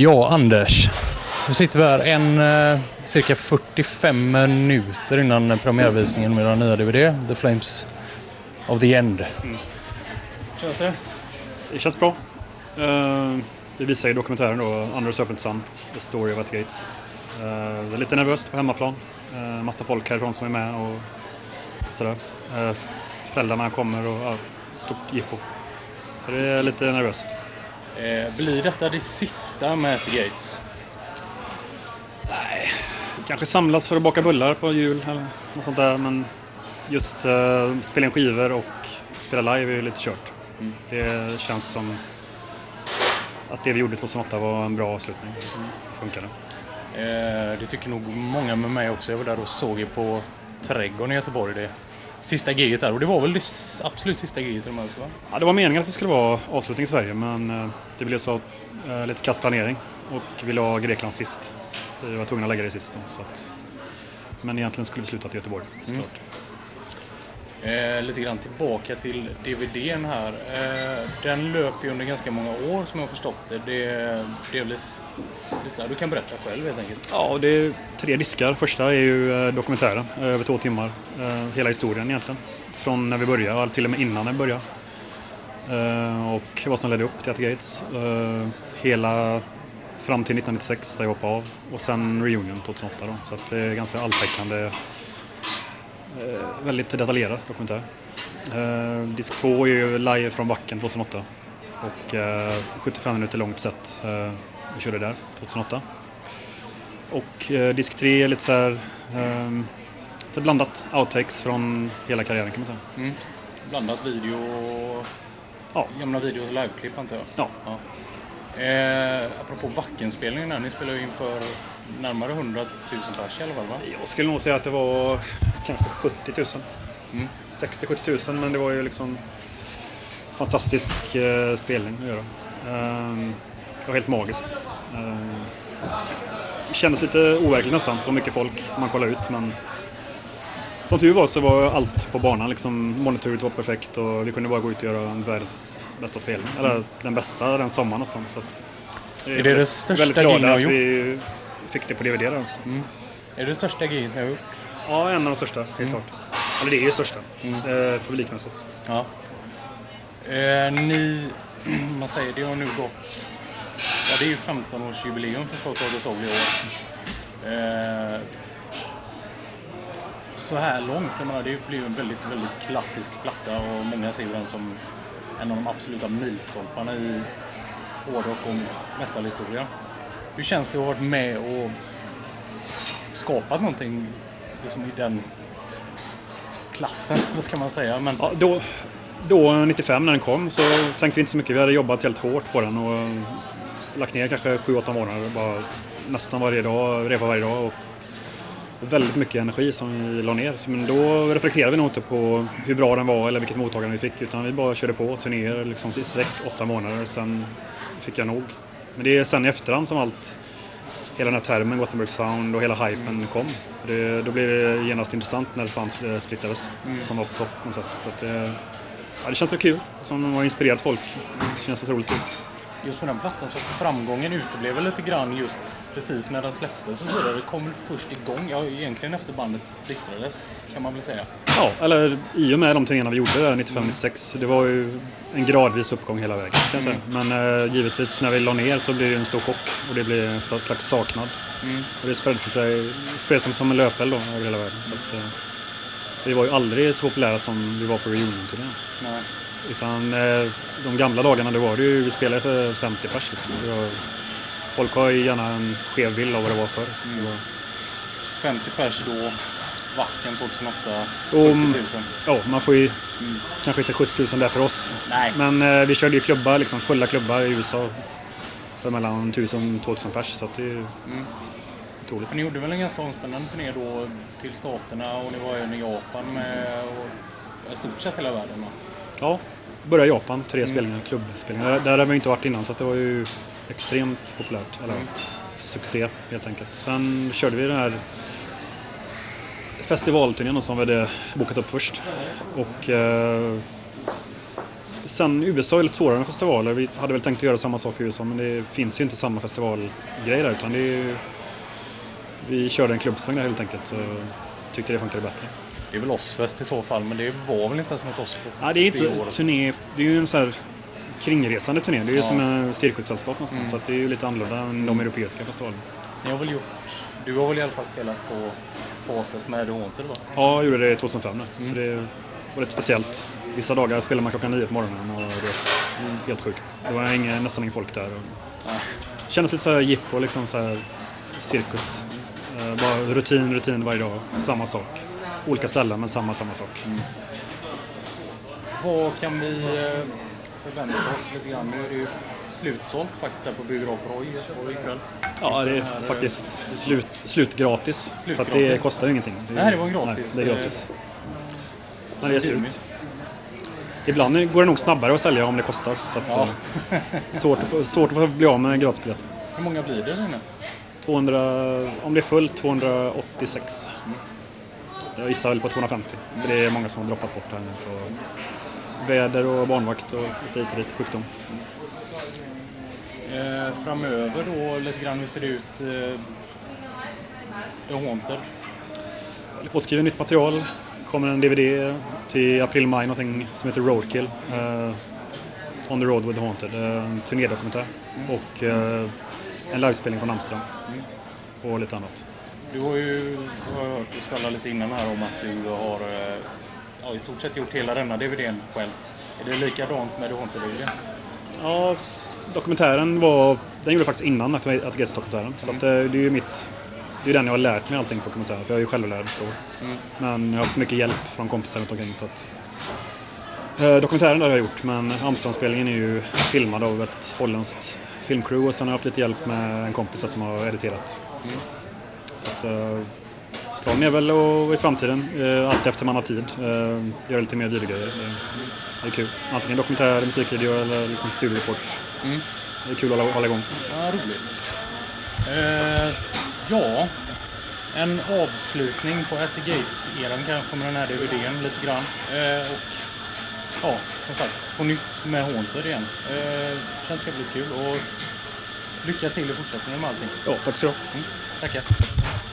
Ja, Anders. Nu sitter vi här en eh, cirka 45 minuter innan premiärvisningen med den nya DVD, The Flames of the End. Mm. Känns det? Det känns bra. Eh, uh, vi visar ju dokumentären då Under Serpent Sun, The Story of At Gates. Uh, det är lite nervöst på hemmaplan. Uh, massa folk härifrån som är med och sådär. Uh, föräldrarna kommer och uh, stort jippo. Så det är lite nervöst. Eh, blir detta det sista med At Gates? Nej, kanske samlas för att baka bullar på jul eller något sånt där men just uh, spela in skivor och spela live är ju lite kört. Mm. Det känns som att det vi gjorde 2008 var en bra avslutning. Det funkade. Eh, det tycker nog många med mig också. Jag var där och såg er på Trädgården i Göteborg. Det sista giget där och det var väl det absolut sista giget i de här Ja, det var meningen att det skulle vara avslutning i Sverige men eh, det blev så eh, lite kass planering och vi la Grekland sist. Vi var tvungna att lägga det sist då, så att, men egentligen skulle vi slutat i Göteborg såklart. Mm. Eh, lite grann tillbaka till DVDn här. Eh, den löper ju under ganska många år som jag har förstått det. Det, det är väl lite, du kan berätta själv helt enkelt. Ja, det är tre diskar. Första är ju eh, dokumentären, eh, över två timmar. Eh, hela historien egentligen. Från när vi började, till och med innan vi började. Eh, och vad som ledde upp till At Gates. Eh, hela fram till 1996 där jag hoppade av. Och sen Reunion 2008 då. Så att det är ganska alltäckande väldigt detaljerad dokumentär. Eh, disk 2 är ju live från backen 2008 och 75 eh, minuter långt set. vi körde där 2008. Och disk 3 är lite så här lite blandat outtakes från hela karriären kan man säga. Mm. Blandat video ja. jämna videos och liveklipp antar jag? Ja. ja. Eh, apropå Vackenspelningen där, ni spelar ju inför närmare 100 000 pers i alla fall va? Jag skulle nog säga att det var kanske 70 000. Mm. 60-70 000 men det var ju liksom fantastisk eh, spelning att göra. Eh, det var helt magiskt. Eh, det kändes lite overkligt nästan, så mycket folk man kollade ut men som tur var så var allt på banan. Liksom, monitoret var perfekt och vi kunde bara gå ut och göra världens bästa spelning. Eller den bästa den sommaren nästan. Så att, är det det största väldigt glada att vi fick det på DVD också. Mm. Är det det största giget ni har gjort? Ja, en av de största, helt mm. klart. Eller det är det största, mm. eh, publikmässigt. Ja. Eh, ni, man säger, det har nu gått... Ja, det är ju 15-årsjubileum för Sportbladets Oll i år. Eh, så här långt, jag menar, det blir ju en väldigt, väldigt klassisk platta och många ser den som en av de absoluta milstolparna i hårdrock och metalhistoria. Hur känns det att ha varit med och skapat någonting liksom i den klassen, vad ska man säga? Men... Ja, då, då, 95 när den kom, så tänkte vi inte så mycket. Vi hade jobbat helt hårt på den och lagt ner kanske 7-8 månader. Bara nästan varje dag, repa varje dag. Och väldigt mycket energi som vi la ner. Men då reflekterade vi nog inte på hur bra den var eller vilket mottagande vi fick. Utan vi bara körde på turnéer liksom i sträck, åtta månader. Sen fick jag nog. Men det är sen i efterhand som allt, hela den här termen Gothenburg Sound och hela hypen kom. Det, då blir det genast intressant när Spans splittades, mm. som var på topp något sätt. Så att det, ja, det känns så kul, som har inspirerat folk. Det känns otroligt kul. Just med den plattan så framgången uteblev lite grann just precis när den släpptes och så vidare. Det kom väl först igång, ja egentligen efter bandet splittrades kan man väl säga. Ja, eller i och med de turnéerna vi gjorde där 95-96. Mm. Det var ju en gradvis uppgång hela vägen kan jag säga. Mm. Men eh, givetvis när vi la ner så blev det en stor chock och det blev en slags saknad. Mm. Och det spred sig, spred sig som en löpeld då över hela världen. Så att, eh, vi var ju aldrig så populära som vi var på reunion-turnén. Utan eh, de gamla dagarna då var det ju, vi spelade för 50 pers liksom. Folk har ju gärna en skev bild av vad det var för. Mm. Var... 50 pers då, Vacken 2008, 70 000. Ja, man får ju mm. kanske inte 70 000 där för oss. Nej. Men eh, vi körde ju klubbar, liksom, fulla klubbar i USA för mellan 1000 och 2000 pers. Så det är ju mm. otroligt. För ni gjorde väl en ganska omspännande turné då till Staterna och ni var även i Japan med och, i stort sett hela världen? Va? Ja, började i Japan, tre mm. spelningar, klubbspelningar. Där, där har vi inte varit innan så det var ju extremt populärt. Eller mm. succé helt enkelt. Sen körde vi den här festivalturnén som vi hade bokat upp först. Och eh, sen USA är lite svårare med festivaler. Vi hade väl tänkt att göra samma sak i USA men det finns ju inte samma festivalgrej där utan det är ju, Vi körde en klubbsväng där helt enkelt och tyckte det funkade bättre. Det är väl Ozzfest i så fall, men det var väl inte ens något Ozzfest Nej, det är inte turné. Det är ju en sån här kringresande turné. Det är ju Ja. som en cirkussällskap nästan. Mm. Så det är ju lite annorlunda än de europeiska festivalerna. Ni har väl gjort... Du har väl i alla fall spelat på, på Ozzfest med The Haunted va? Ja, jag gjorde det 2005 nu. Mm. Så det var lite speciellt. Vissa dagar spelar man klockan nio på morgonen och det är helt sjukt. Det var ingen, nästan ingen folk där. Och det kändes lite så här jippo, liksom så här cirkus. Eh, bara rutin, rutin varje dag. Samma sak. Olika ställen men samma, samma sak. Vad kan vi eh, förvänta oss lite grann? Nu är det ju slutsålt faktiskt här på Biograf Roy Göteborg ikväll. Ja, det är eh, faktiskt slut, slut gratis. Slut för att det kostar ju ingenting. är- Nej, det var gratis. Nej, det är gratis. När det är slut. Ibland går det nog snabbare att sälja om det kostar. Så att, Ja. eh, svårt, att svårt att bli av med gratisbiljetter. Hur många blir det nu? 200, om det är fullt, 286. Jag gissar väl på 250. För det är många som har droppat bort här nu på väder och barnvakt och lite hit och dit, sjukdom. Eh, framöver då lite grann, hur ser det ut? Eh, The Haunted? Jag håller på att skriva nytt material. kommer en DVD till april-maj, någonting som heter Roadkill. eh, On the Road with the Haunted. eh, En turnédokumentär. Och eh, en livespelning från Amsterdam. Och lite annat. Du har ju har jag hört skvallra lite innan här om att du har eh, ja, i stort sett gjort hela denna DVDn själv. Är det likadant med The Haunted-DVDn? Ja, dokumentären var... Den gjorde jag faktiskt innan At At Guest-dokumentären. Så att, eh, det är ju mitt... Det är den jag har lärt mig allting på kan man säga. För jag är ju självlärd så. Mm. Men jag har haft mycket hjälp från kompisar runt omkring så att... Eh, dokumentären där har jag gjort men Amsterdamspelningen är ju filmad av ett holländskt filmcrew och sen har jag haft lite hjälp med en kompis som har editerat. Så, så att... Eh, planen är väl att i framtiden, eh, allt efter man har tid, eh, göra lite mer videogrejer. Det, är kul. Antingen dokumentär, musikvideo eller liksom studioreportage. Mm. Det är kul att hålla, hålla igång. Ja, roligt. Eh, ja, en avslutning på At the Gates-eran kanske med den här DVDn lite grann. Eh, och ja, som sagt, på nytt med Haunted igen. Eh, känns jävligt kul och lycka till i fortsättningen med allting. Ja, tack så du. Mm, tackar.